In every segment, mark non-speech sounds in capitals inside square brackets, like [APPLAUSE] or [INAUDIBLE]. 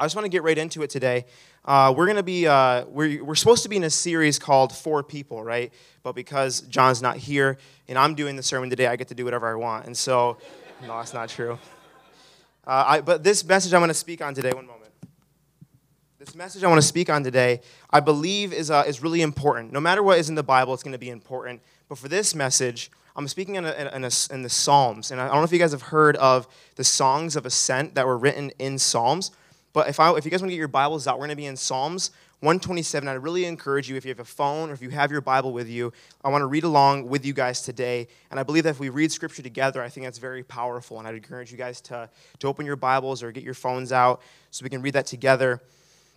I just want to get right into it today. Uh, we're going to be, uh, we're, we're supposed to be in a series called Four People, right? But because John's not here and I'm doing the sermon today, I get to do whatever I want. And so, [LAUGHS] no, that's not true. Uh, I, but this message I'm going to speak on today, one moment. This message I want to speak on today, I believe is, uh, is really important. No matter what is in the Bible, it's going to be important. But for this message, I'm speaking in, a, in, a, in the Psalms. And I don't know if you guys have heard of the songs of ascent that were written in Psalms. But if, I, if you guys want to get your Bibles out, we're going to be in Psalms 127. I really encourage you, if you have a phone or if you have your Bible with you, I want to read along with you guys today. And I believe that if we read Scripture together, I think that's very powerful. And I'd encourage you guys to, to open your Bibles or get your phones out so we can read that together.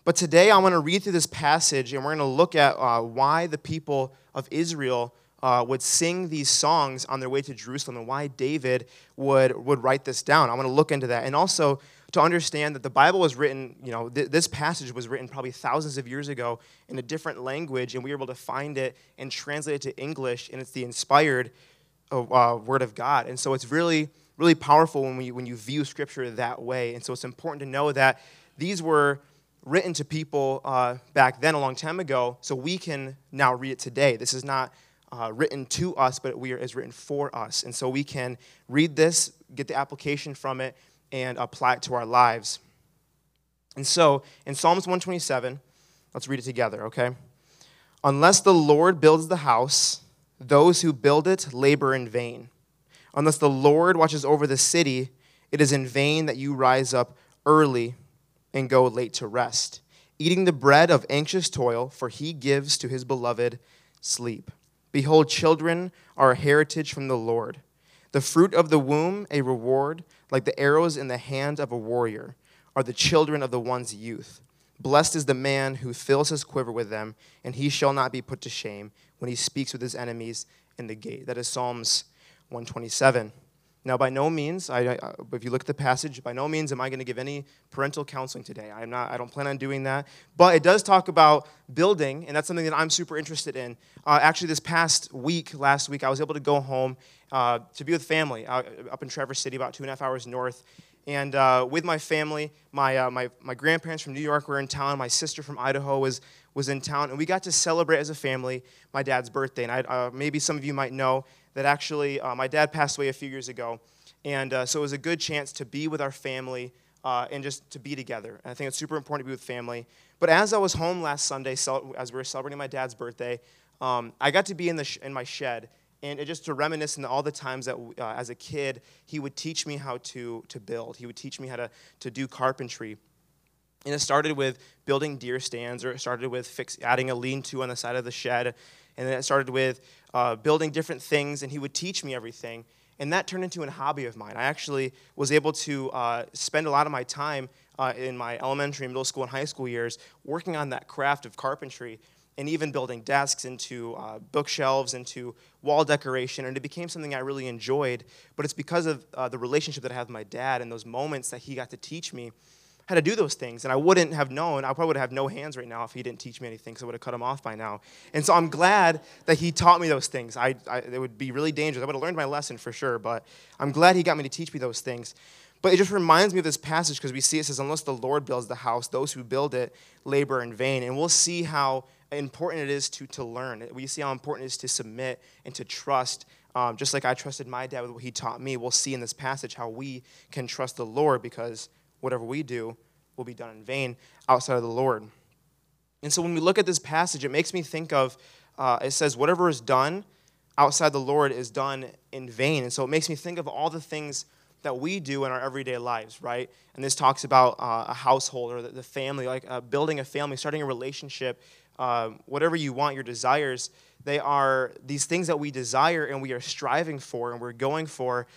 But today I want to read through this passage and we're going to look at uh, why the people of Israel uh, would sing these songs on their way to Jerusalem and why David would, would write this down. I want to look into that. And also, to understand that the Bible was written, you know, th- this passage was written probably thousands of years ago in a different language, and we were able to find it and translate it to English, and it's the inspired uh, uh, Word of God. And so it's really, really powerful when, we, when you view Scripture that way. And so it's important to know that these were written to people uh, back then, a long time ago, so we can now read it today. This is not uh, written to us, but we are, is written for us. And so we can read this, get the application from it, and apply it to our lives. And so, in Psalms 127, let's read it together, okay? Unless the Lord builds the house, those who build it labor in vain. Unless the Lord watches over the city, it is in vain that you rise up early and go late to rest, eating the bread of anxious toil, for he gives to his beloved sleep. Behold, children are a heritage from the Lord. The fruit of the womb, a reward, like the arrows in the hand of a warrior, are the children of the one's youth. Blessed is the man who fills his quiver with them, and he shall not be put to shame when he speaks with his enemies in the gate. That is Psalms 127. Now, by no means, I, I, if you look at the passage, by no means am I going to give any parental counseling today. I'm not, I don't plan on doing that. But it does talk about building, and that's something that I'm super interested in. Uh, actually, this past week, last week, I was able to go home uh, to be with family uh, up in Traverse City, about two and a half hours north. And uh, with my family, my, uh, my, my grandparents from New York were in town. My sister from Idaho was, was in town. And we got to celebrate as a family my dad's birthday. And I, uh, maybe some of you might know that actually uh, my dad passed away a few years ago. And uh, so it was a good chance to be with our family uh, and just to be together. And I think it's super important to be with family. But as I was home last Sunday, as we were celebrating my dad's birthday, um, I got to be in, the sh- in my shed. And just to reminisce in all the times that uh, as a kid, he would teach me how to, to build. He would teach me how to, to do carpentry. And it started with building deer stands, or it started with fix, adding a lean to on the side of the shed. And then it started with uh, building different things, and he would teach me everything. And that turned into a hobby of mine. I actually was able to uh, spend a lot of my time uh, in my elementary, middle school, and high school years working on that craft of carpentry and even building desks into uh, bookshelves, into wall decoration. And it became something I really enjoyed. But it's because of uh, the relationship that I have with my dad and those moments that he got to teach me how to do those things. And I wouldn't have known, I probably would have no hands right now if he didn't teach me anything, because I would have cut him off by now. And so I'm glad that he taught me those things. I, I, it would be really dangerous. I would have learned my lesson for sure, but I'm glad he got me to teach me those things. But it just reminds me of this passage because we see it says, Unless the Lord builds the house, those who build it labor in vain. And we'll see how important it is to, to learn. We see how important it is to submit and to trust. Um, just like I trusted my dad with what he taught me, we'll see in this passage how we can trust the Lord because whatever we do will be done in vain outside of the Lord. And so when we look at this passage, it makes me think of uh, it says, whatever is done outside the Lord is done in vain. And so it makes me think of all the things that we do in our everyday lives, right? And this talks about uh, a household or the, family, like uh, building a family, starting a relationship, uh, whatever you want, your desires. They are these things that we desire and we are striving for and we're going for.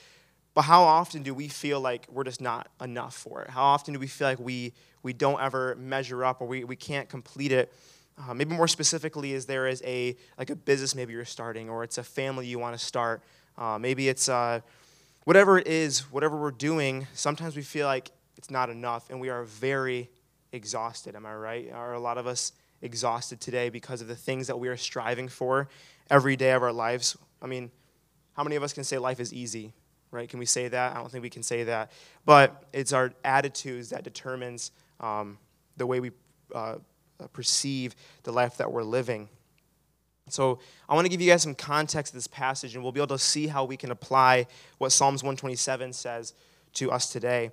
But how often do we feel like we're just not enough for it? How often do we feel like we, we don't ever measure up or we, we can't complete it? Uh, maybe more specifically, is there is a like a business maybe you're starting, or it's a family you want to start. Uh, maybe it's uh, whatever it is, whatever we're doing. Sometimes we feel like it's not enough, and we are very exhausted. Am I right? Are a lot of us exhausted today because of the things that we are striving for every day of our lives? I mean, how many of us can say life is easy? right? Can we say that? I don't think we can say that. But it's our attitudes that determines um, the way we uh, perceive the life that we're living. So I want to give you guys some context of this passage, and we'll be able to see how we can apply what Psalms 127 says to us today.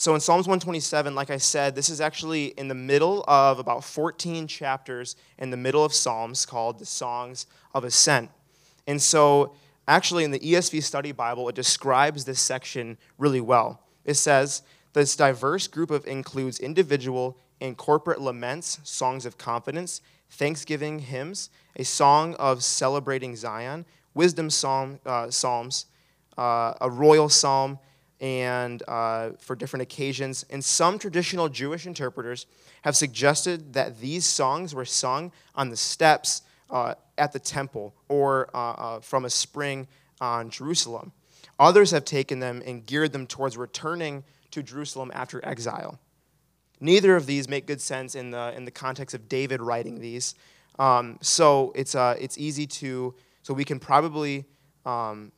So in Psalms 127, like I said, this is actually in the middle of about 14 chapters in the middle of Psalms called the Songs of Ascent. And so actually in the ESV Study Bible, it describes this section really well. It says, this diverse group of includes individual and corporate laments, songs of confidence, thanksgiving hymns, a song of celebrating Zion, wisdom psalm, uh, psalms, uh, a royal psalm, and uh, for different occasions. And some traditional Jewish interpreters have suggested that these songs were sung on the steps uh, at the temple or uh, uh, from a spring on Jerusalem. Others have taken them and geared them towards returning to Jerusalem after exile. Neither of these make good sense in the, in the context of David writing these. Um, so it's, uh, it's easy to, so we can probably um,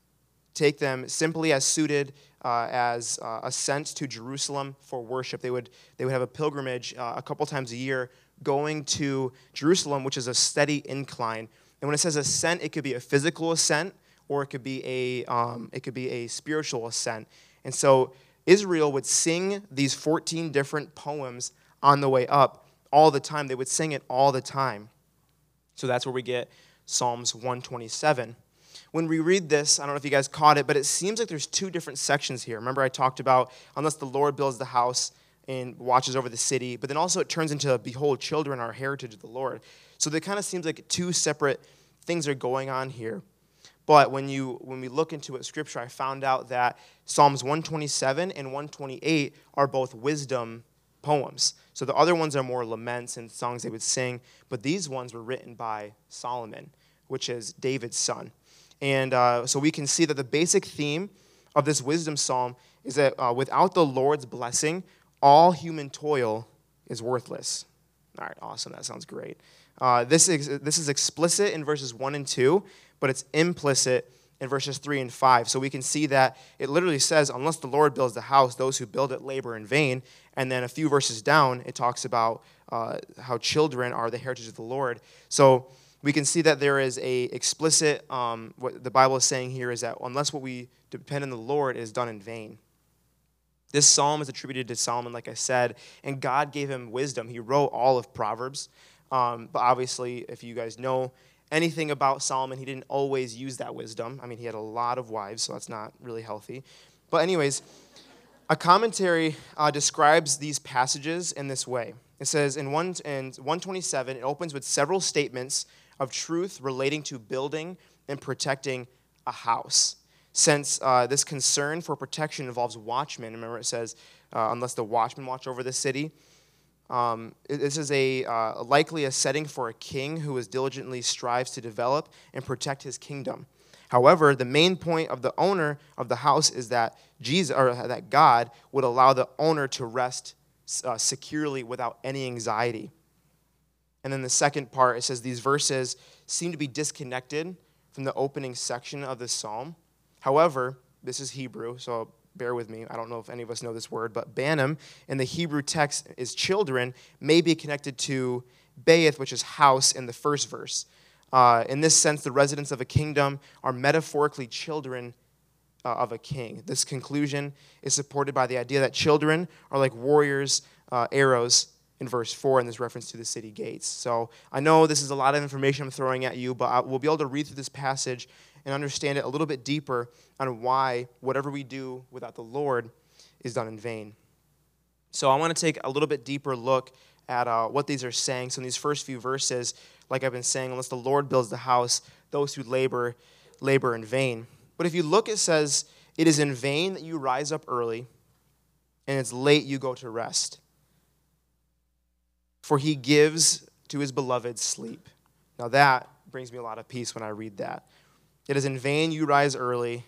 take them simply as suited uh, as uh, ascent to Jerusalem for worship. They would, they would have a pilgrimage uh, a couple times a year going to Jerusalem, which is a steady incline. And when it says ascent, it could be a physical ascent or it could be a, um, it could be a spiritual ascent. And so Israel would sing these 14 different poems on the way up all the time. They would sing it all the time. So that's where we get Psalms 127. When we read this, I don't know if you guys caught it, but it seems like there's two different sections here. Remember, I talked about unless the Lord builds the house and watches over the city, but then also it turns into, Behold, children are heritage of the Lord. So it kind of seems like two separate things are going on here. But when, you, when we look into it, Scripture, I found out that Psalms 127 and 128 are both wisdom poems. So the other ones are more laments and songs they would sing, but these ones were written by Solomon, which is David's son. And uh, so we can see that the basic theme of this wisdom psalm is that uh, without the Lord's blessing, all human toil is worthless. All right, awesome. That sounds great. Uh, this, is, this is explicit in verses 1 and 2, but it's implicit in verses 3 and 5. So we can see that it literally says, unless the Lord builds the house, those who build it labor in vain. And then a few verses down, it talks about uh, how children are the heritage of the Lord. So we can see that there is a explicit, um, what the Bible is saying here is that unless what we depend on the Lord is done in vain. This psalm is attributed to Solomon, like I said, and God gave him wisdom. He wrote all of Proverbs. Um, but obviously, if you guys know anything about Solomon, he didn't always use that wisdom. I mean, he had a lot of wives, so that's not really healthy. But, anyways, a commentary uh, describes these passages in this way. It says in, one, in 127, it opens with several statements of truth relating to building and protecting a house. Since uh, this concern for protection involves watchmen, remember it says, uh, unless the watchmen watch over the city, um, this is a uh, likely a setting for a king who is diligently strives to develop and protect his kingdom. However, the main point of the owner of the house is that Jesus or that God would allow the owner to rest uh, securely without any anxiety. And then the second part it says these verses seem to be disconnected from the opening section of this psalm. However, this is Hebrew, so bear with me. I don't know if any of us know this word, but Banim in the Hebrew text is children, may be connected to Baeth, which is house, in the first verse. Uh, in this sense, the residents of a kingdom are metaphorically children uh, of a king. This conclusion is supported by the idea that children are like warriors' uh, arrows in verse 4 in this reference to the city gates. So I know this is a lot of information I'm throwing at you, but I, we'll be able to read through this passage and understand it a little bit deeper on why whatever we do without the Lord is done in vain. So I want to take a little bit deeper look at uh, what these are saying. So in these first few verses, like I've been saying, unless the Lord builds the house, those who labor labor in vain. But if you look, it says, "It is in vain that you rise up early, and it's late you go to rest." For he gives to his beloved sleep. Now that brings me a lot of peace when I read that. It is in vain you rise early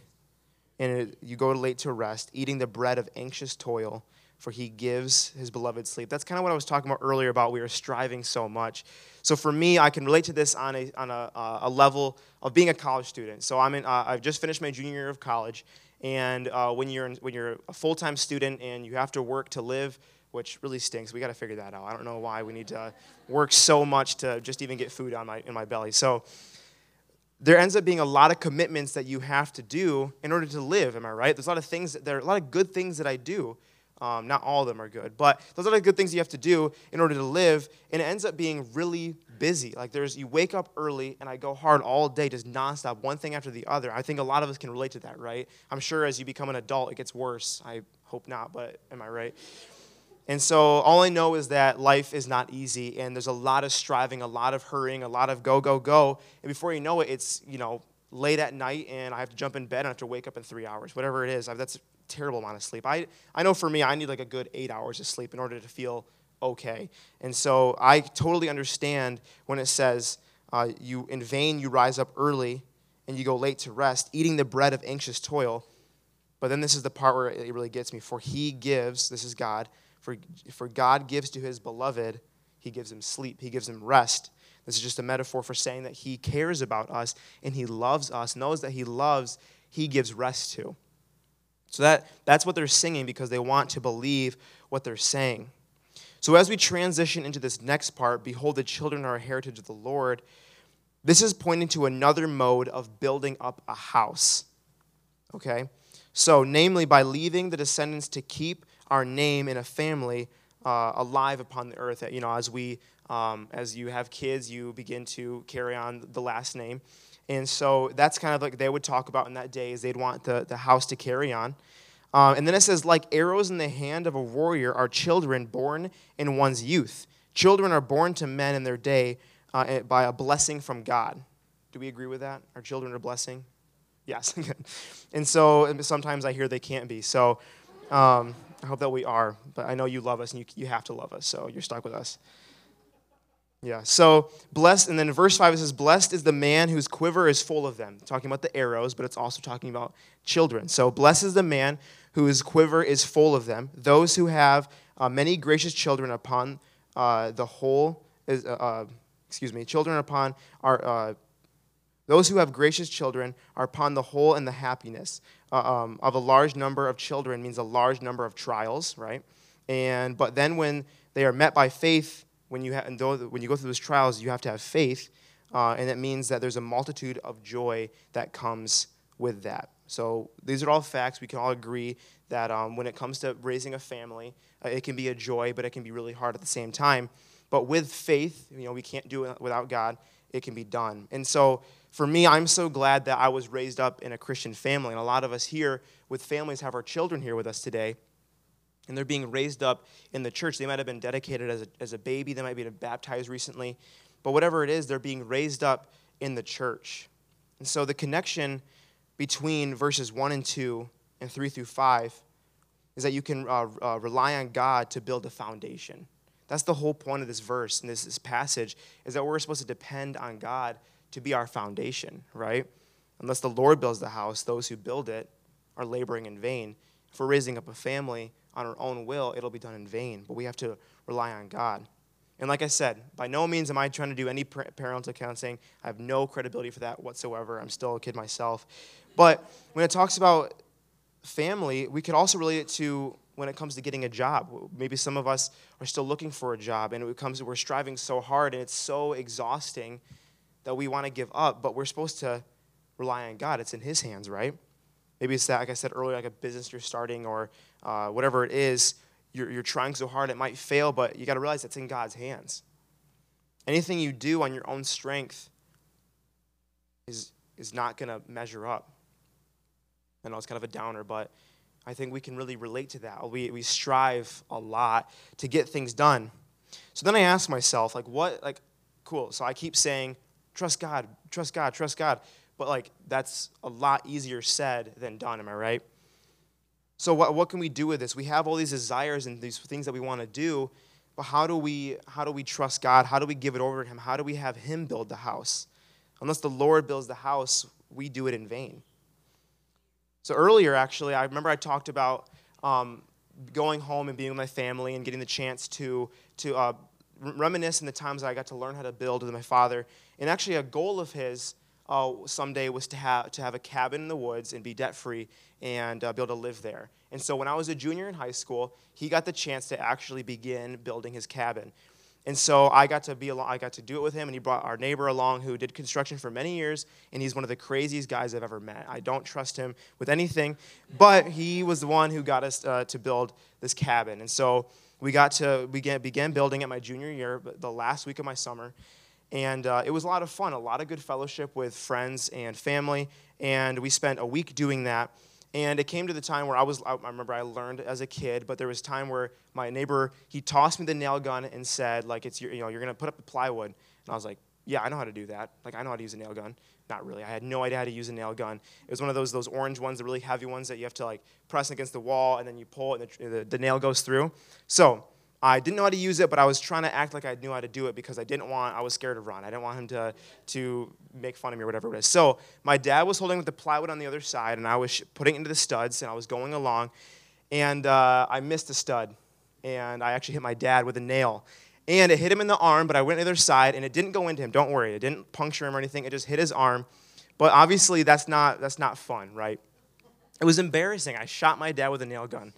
and you go late to rest, eating the bread of anxious toil, for he gives his beloved sleep. That's kind of what I was talking about earlier about we are striving so much. So for me, I can relate to this on a, on a, uh, a level of being a college student. So I'm in, uh, I've just finished my junior year of college, And uh, when, you're in, when you're a full time student and you have to work to live, which really stinks, we got to figure that out. I don't know why we need to work so much to just even get food on my, in my belly. So there ends up being a lot of commitments that you have to do in order to live. Am I right? There's a lot of things, that, there are a lot of good things that I do. Um, not all of them are good, but there's a lot of good things you have to do in order to live, and it ends up being really busy. Like there's, you wake up early, and I go hard all day, just nonstop, one thing after the other. I think a lot of us can relate to that, right? I'm sure as you become an adult, it gets worse. I hope not, but am I right? And so all I know is that life is not easy, and there's a lot of striving, a lot of hurrying, a lot of go, go, go. And before you know it, it's, you know, late at night, and I have to jump in bed and I have to wake up in three hours, whatever it is. That's terrible amount of sleep. I, I know for me, I need like a good eight hours of sleep in order to feel okay. And so I totally understand when it says, uh, you in vain you rise up early and you go late to rest, eating the bread of anxious toil. But then this is the part where it really gets me. For he gives, this is God, for, for God gives to his beloved, he gives him sleep, he gives him rest. This is just a metaphor for saying that he cares about us and he loves us. Knows that he loves, he gives rest to. So that, that's what they're singing because they want to believe what they're saying. So as we transition into this next part, behold, the children are a heritage of the Lord, this is pointing to another mode of building up a house. Okay? So, namely, by leaving the descendants to keep our name in a family uh, alive upon the earth. You know, as we, um, as you have kids, you begin to carry on the last name. And so that's kind of like they would talk about in that day is they'd want the, the house to carry on. Um, and then it says, like arrows in the hand of a warrior are children born in one's youth. Children are born to men in their day uh, eh, by a blessing from God. Do we agree with that? Our children are blessing? Yes. [LAUGHS] and so sometimes I hear they can't be. So um, I hope that we are. But I know you love us and you, you have to love us. So you're stuck with us. Yeah, so blessed, and then verse 5 it says, Blessed is the man whose quiver is full of them. Talking about the arrows, but it's also talking about children. So blessed is the man whose quiver is full of them. Those who have uh, many gracious children upon uh, the whole, is, uh, uh excuse me, children upon our, uh, those who have gracious children are upon the whole and the happiness um, of a large number of children means a large number of trials, right? And, but then when they are met by faith, when you, ha- when you go through those trials, you have to have faith, uh, and it means that there's a multitude of joy that comes with that. So these are all facts. We can all agree that um, when it comes to raising a family, uh, it can be a joy, but it can be really hard at the same time. But with faith, you know, we can't do it without God. It can be done. And so for me, I'm so glad that I was raised up in a Christian family. And a lot of us here with families have our children here with us today and they're being raised up in the church. They might have been dedicated as a, as a baby, they might be baptized recently, but whatever it is, they're being raised up in the church. And so the connection between verses 1 and 2 and 3 through 5 is that you can uh, uh, rely on God to build a foundation. That's the whole point of this verse and this, this passage is that we're supposed to depend on God to be our foundation, right? Unless the Lord builds the house, those who build it are laboring in vain. If we're raising up a family, on our own will, it'll be done in vain. But we have to rely on God. And like I said, by no means am I trying to do any parental counseling. I have no credibility for that whatsoever. I'm still a kid myself. But when it talks about family, we could also relate it to when it comes to getting a job. Maybe some of us are still looking for a job, and it comes we're striving so hard, and it's so exhausting that we want to give up. But we're supposed to rely on God. It's in His hands, right? Maybe it's that, like I said earlier, like a business you're starting or uh, whatever it is, you're, you're trying so hard it might fail, but you got to realize it's in God's hands. Anything you do on your own strength is, is not going to measure up. I know it's kind of a downer, but I think we can really relate to that. We, we strive a lot to get things done. So then I ask myself, like, what, like, cool. So I keep saying, trust God, trust God, trust God. But like that's a lot easier said than done, am I right? So what, what can we do with this? We have all these desires and these things that we want to do, but how do we how do we trust God? How do we give it over to him? How do we have him build the house? Unless the Lord builds the house, we do it in vain. So earlier, actually, I remember I talked about um, going home and being with my family and getting the chance to to uh, reminisce in the times that I got to learn how to build with my father. And actually, a goal of his uh, someday was to have, to have a cabin in the woods and be debt free and uh, be able to live there. And so when I was a junior in high school, he got the chance to actually begin building his cabin. And so I got to be along, I got to do it with him, and he brought our neighbor along who did construction for many years, and he's one of the craziest guys I've ever met. I don't trust him with anything, but he was the one who got us uh, to build this cabin. And so we got to begin, began building it my junior year, the last week of my summer. And uh, it was a lot of fun, a lot of good fellowship with friends and family. And we spent a week doing that. And it came to the time where I was, I remember I learned as a kid, but there was time where my neighbor, he tossed me the nail gun and said, like, it's your, you know, you're going to put up the plywood. And I was like, yeah, I know how to do that. Like, I know how to use a nail gun. Not really. I had no idea how to use a nail gun. It was one of those, those orange ones, the really heavy ones that you have to, like, press against the wall and then you pull it and the, the, the nail goes through. So I didn't know how to use it, but I was trying to act like I knew how to do it because I didn't want, I was scared of Ron. I didn't want him to, to make fun of me or whatever it is. So my dad was holding the plywood on the other side, and I was putting it into the studs, and I was going along, and uh, I missed a stud, and I actually hit my dad with a nail. And it hit him in the arm, but I went to the other side, and it didn't go into him. Don't worry, it didn't puncture him or anything. It just hit his arm. But obviously, that's not, that's not fun, right? It was embarrassing. I shot my dad with a nail gun.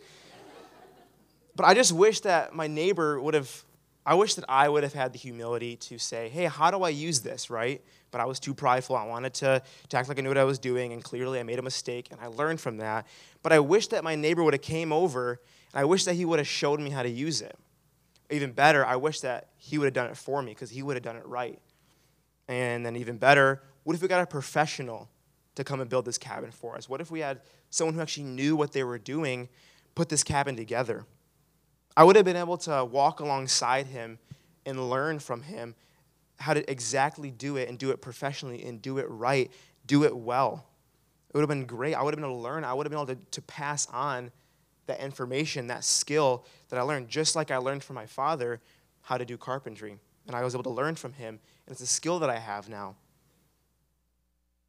But I just wish that my neighbor would have, I wish that I would have had the humility to say, hey, how do I use this, right? But I was too prideful. I wanted to, to act like I knew what I was doing, and clearly I made a mistake, and I learned from that. But I wish that my neighbor would have came over, and I wish that he would have showed me how to use it. Even better, I wish that he would have done it for me, because he would have done it right. And then even better, what if we got a professional to come and build this cabin for us? What if we had someone who actually knew what they were doing put this cabin together? I would have been able to walk alongside him and learn from him how to exactly do it and do it professionally and do it right, do it well. It would have been great. I would have been able to learn. I would have been able to, to pass on that information, that skill that I learned, just like I learned from my father how to do carpentry. And I was able to learn from him. And it's a skill that I have now.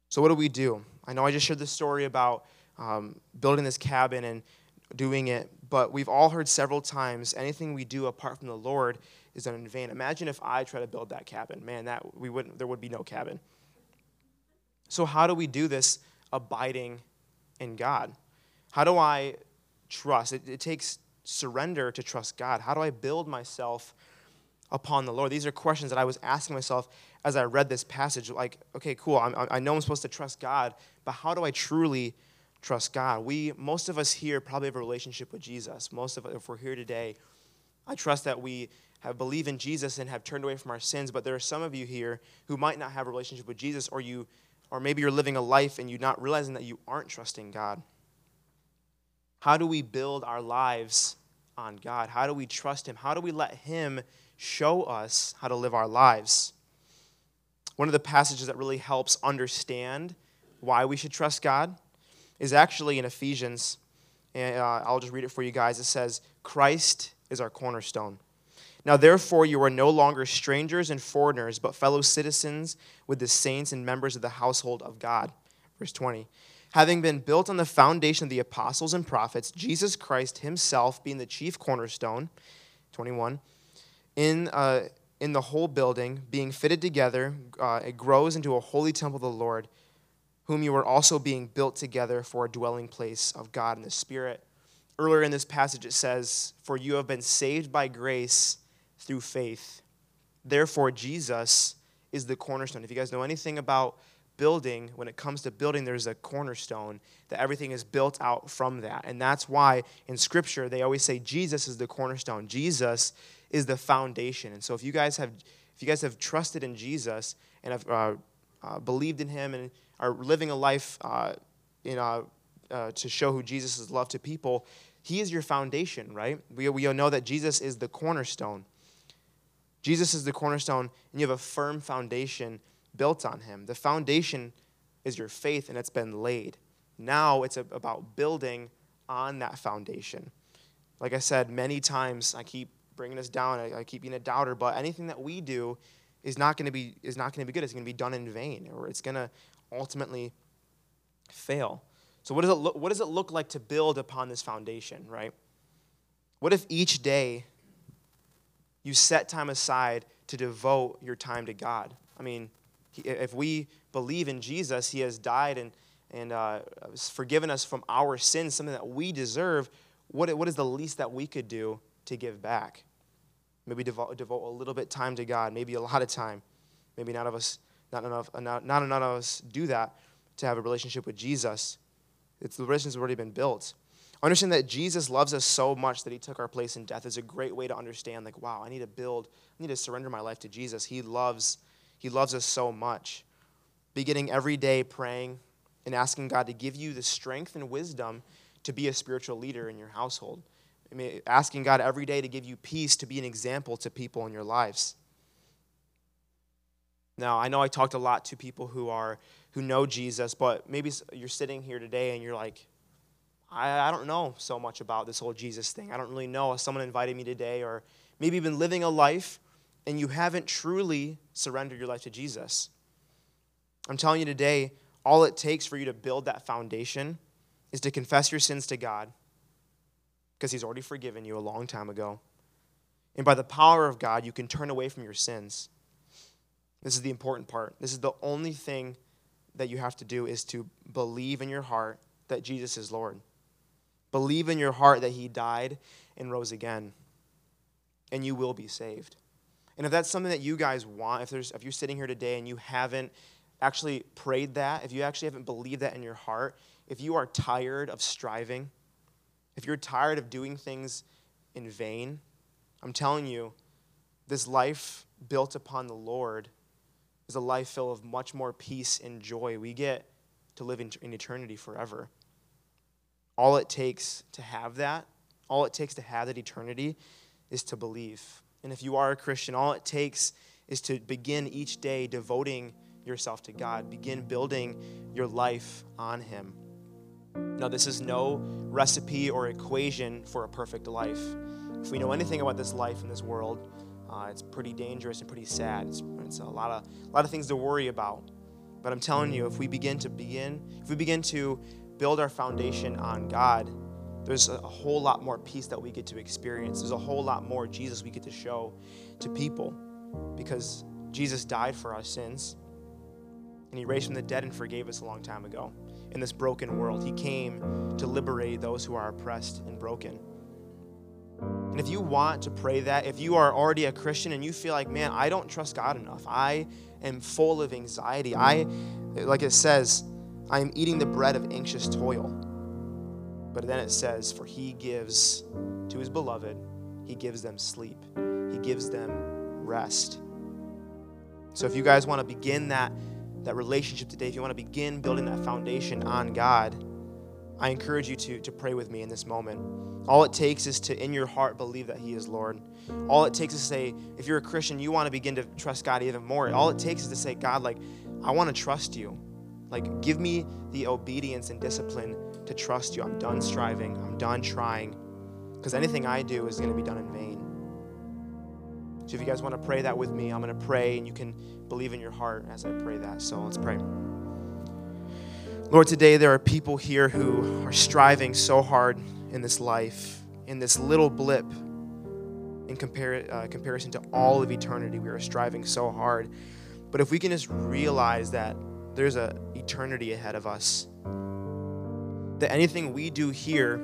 So, what do we do? I know I just shared the story about um, building this cabin and doing it but we've all heard several times anything we do apart from the Lord is done in vain. Imagine if I try to build that cabin. Man, that we wouldn't there would be no cabin. So how do we do this abiding in God? How do I trust? It, it takes surrender to trust God. How do I build myself upon the Lord? These are questions that I was asking myself as I read this passage. Like, okay, cool, I'm, i know I'm supposed to trust God, but how do I truly trust God. We, most of us here, probably have a relationship with Jesus. Most of us, if we're here today, I trust that we have believed in Jesus and have turned away from our sins. But there are some of you here who might not have a relationship with Jesus, or you, or maybe you're living a life and you're not realizing that you aren't trusting God. How do we build our lives on God? How do we trust Him? How do we let Him show us how to live our lives? One of the passages that really helps understand why we should trust God is actually in Ephesians. And uh, I'll just read it for you guys. It says, Christ is our cornerstone. Now, therefore, you are no longer strangers and foreigners, but fellow citizens with the saints and members of the household of God. Verse 20. Having been built on the foundation of the apostles and prophets, Jesus Christ himself being the chief cornerstone, 21, in, uh, in the whole building, being fitted together, uh, it grows into a holy temple of the Lord whom you are also being built together for a dwelling place of God in the Spirit. Earlier in this passage, it says, For you have been saved by grace through faith. Therefore, Jesus is the cornerstone. If you guys know anything about building, when it comes to building, there's a cornerstone that everything is built out from that. And that's why in Scripture, they always say Jesus is the cornerstone. Jesus is the foundation. And so if you guys have, if you guys have trusted in Jesus and have uh, uh, believed in him and are living a life uh, in, uh, uh, to show who Jesus is love to people, he is your foundation, right? We, we know that Jesus is the cornerstone. Jesus is the cornerstone, and you have a firm foundation built on him. The foundation is your faith, and it's been laid. Now it's about building on that foundation. Like I said many times, I keep bringing us down. I, I keep being a doubter, but anything that we do is not going to be is not going to be good. It's going to be done in vain, or it's going to ultimately fail. So, what does, it look, what does it look like to build upon this foundation, right? What if each day you set time aside to devote your time to God? I mean, if we believe in Jesus, He has died and, and uh, forgiven us from our sins, something that we deserve. What, what is the least that we could do to give back? Maybe devote, devote a little bit time to God, maybe a lot of time. Maybe none of us, not enough, not, not enough of us do that to have a relationship with Jesus. It's the relationship's already been built. Understand that Jesus loves us so much that he took our place in death is a great way to understand, like, wow, I need to build, I need to surrender my life to Jesus. He loves, he loves us so much. Beginning every day praying and asking God to give you the strength and wisdom to be a spiritual leader in your household. I mean, asking God every day to give you peace to be an example to people in your lives. Now, I know I talked a lot to people who are who know Jesus, but maybe you're sitting here today and you're like, I, I don't know so much about this whole Jesus thing. I don't really know. Someone invited me today, or maybe you've been living a life and you haven't truly surrendered your life to Jesus. I'm telling you today, all it takes for you to build that foundation is to confess your sins to God because He's already forgiven you a long time ago. And by the power of God, you can turn away from your sins. This is the important part. This is the only thing that you have to do is to believe in your heart that Jesus is Lord. Believe in your heart that he died and rose again, and you will be saved. And if that's something that you guys want, if, there's, if you're sitting here today and you haven't actually prayed that, if you actually haven't believed that in your heart, if you are tired of striving, if you're tired of doing things in vain, I'm telling you, this life built upon the Lord is a life filled of much more peace and joy. We get to live in, in eternity forever. All it takes to have that, all it takes to have that eternity is to believe. And if you are a Christian, all it takes is to begin each day devoting yourself to God, begin building your life on Him. Now, this is no recipe or equation for a perfect life. If we know anything about this life in this world, uh, it's pretty dangerous and pretty sad. It's, it's, a lot of a lot of things to worry about. But I'm telling you, if we begin to begin, if we begin to build our foundation on God, there's a whole lot more peace that we get to experience. There's a whole lot more Jesus we get to show to people because Jesus died for our sins and he raised from the dead and forgave us a long time ago. In this broken world, he came to liberate those who are oppressed and broken. And if you want to pray that, if you are already a Christian and you feel like, man, I don't trust God enough, I am full of anxiety, I, like it says, I am eating the bread of anxious toil. But then it says, For he gives to his beloved, he gives them sleep, he gives them rest. So if you guys want to begin that, that relationship today, if you want to begin building that foundation on God, I encourage you to, to pray with me in this moment. All it takes is to, in your heart, believe that He is Lord. All it takes is to say, if you're a Christian, you want to begin to trust God even more. All it takes is to say, God, like, I want to trust you. Like, give me the obedience and discipline to trust you. I'm done striving, I'm done trying, because anything I do is going to be done in vain. So, if you guys want to pray that with me, I'm going to pray, and you can believe in your heart as I pray that. So, let's pray. Lord, today there are people here who are striving so hard in this life, in this little blip, in compar- uh, comparison to all of eternity. We are striving so hard. But if we can just realize that there's an eternity ahead of us. That anything we do here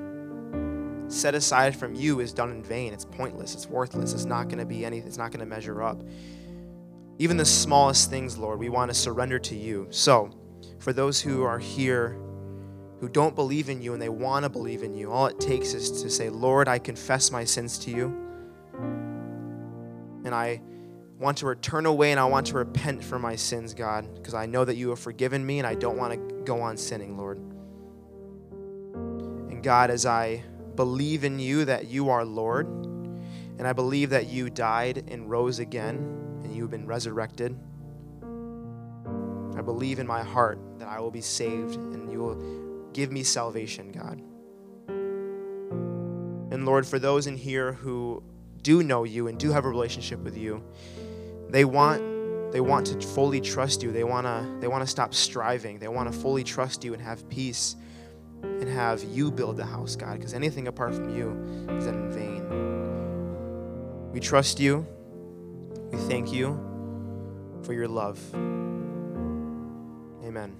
set aside from you is done in vain. It's pointless. It's worthless. It's not going to be anything. It's not going to measure up. Even the smallest things, Lord, we want to surrender to you. So, for those who are here who don't believe in you and they want to believe in you, all it takes is to say, Lord, I confess my sins to you. And I want to turn away and I want to repent for my sins, God, because I know that you have forgiven me and I don't want to go on sinning, Lord. God, as I believe in you that you are Lord, and I believe that you died and rose again, and you have been resurrected, I believe in my heart that I will be saved and you will give me salvation, God. And Lord, for those in here who do know you and do have a relationship with you, they want they want to fully trust you. They want to they want to stop striving. They want to fully trust you and have peace and have you build the house, God, because anything apart from you is in vain. We trust you. We thank you for your love. Amen.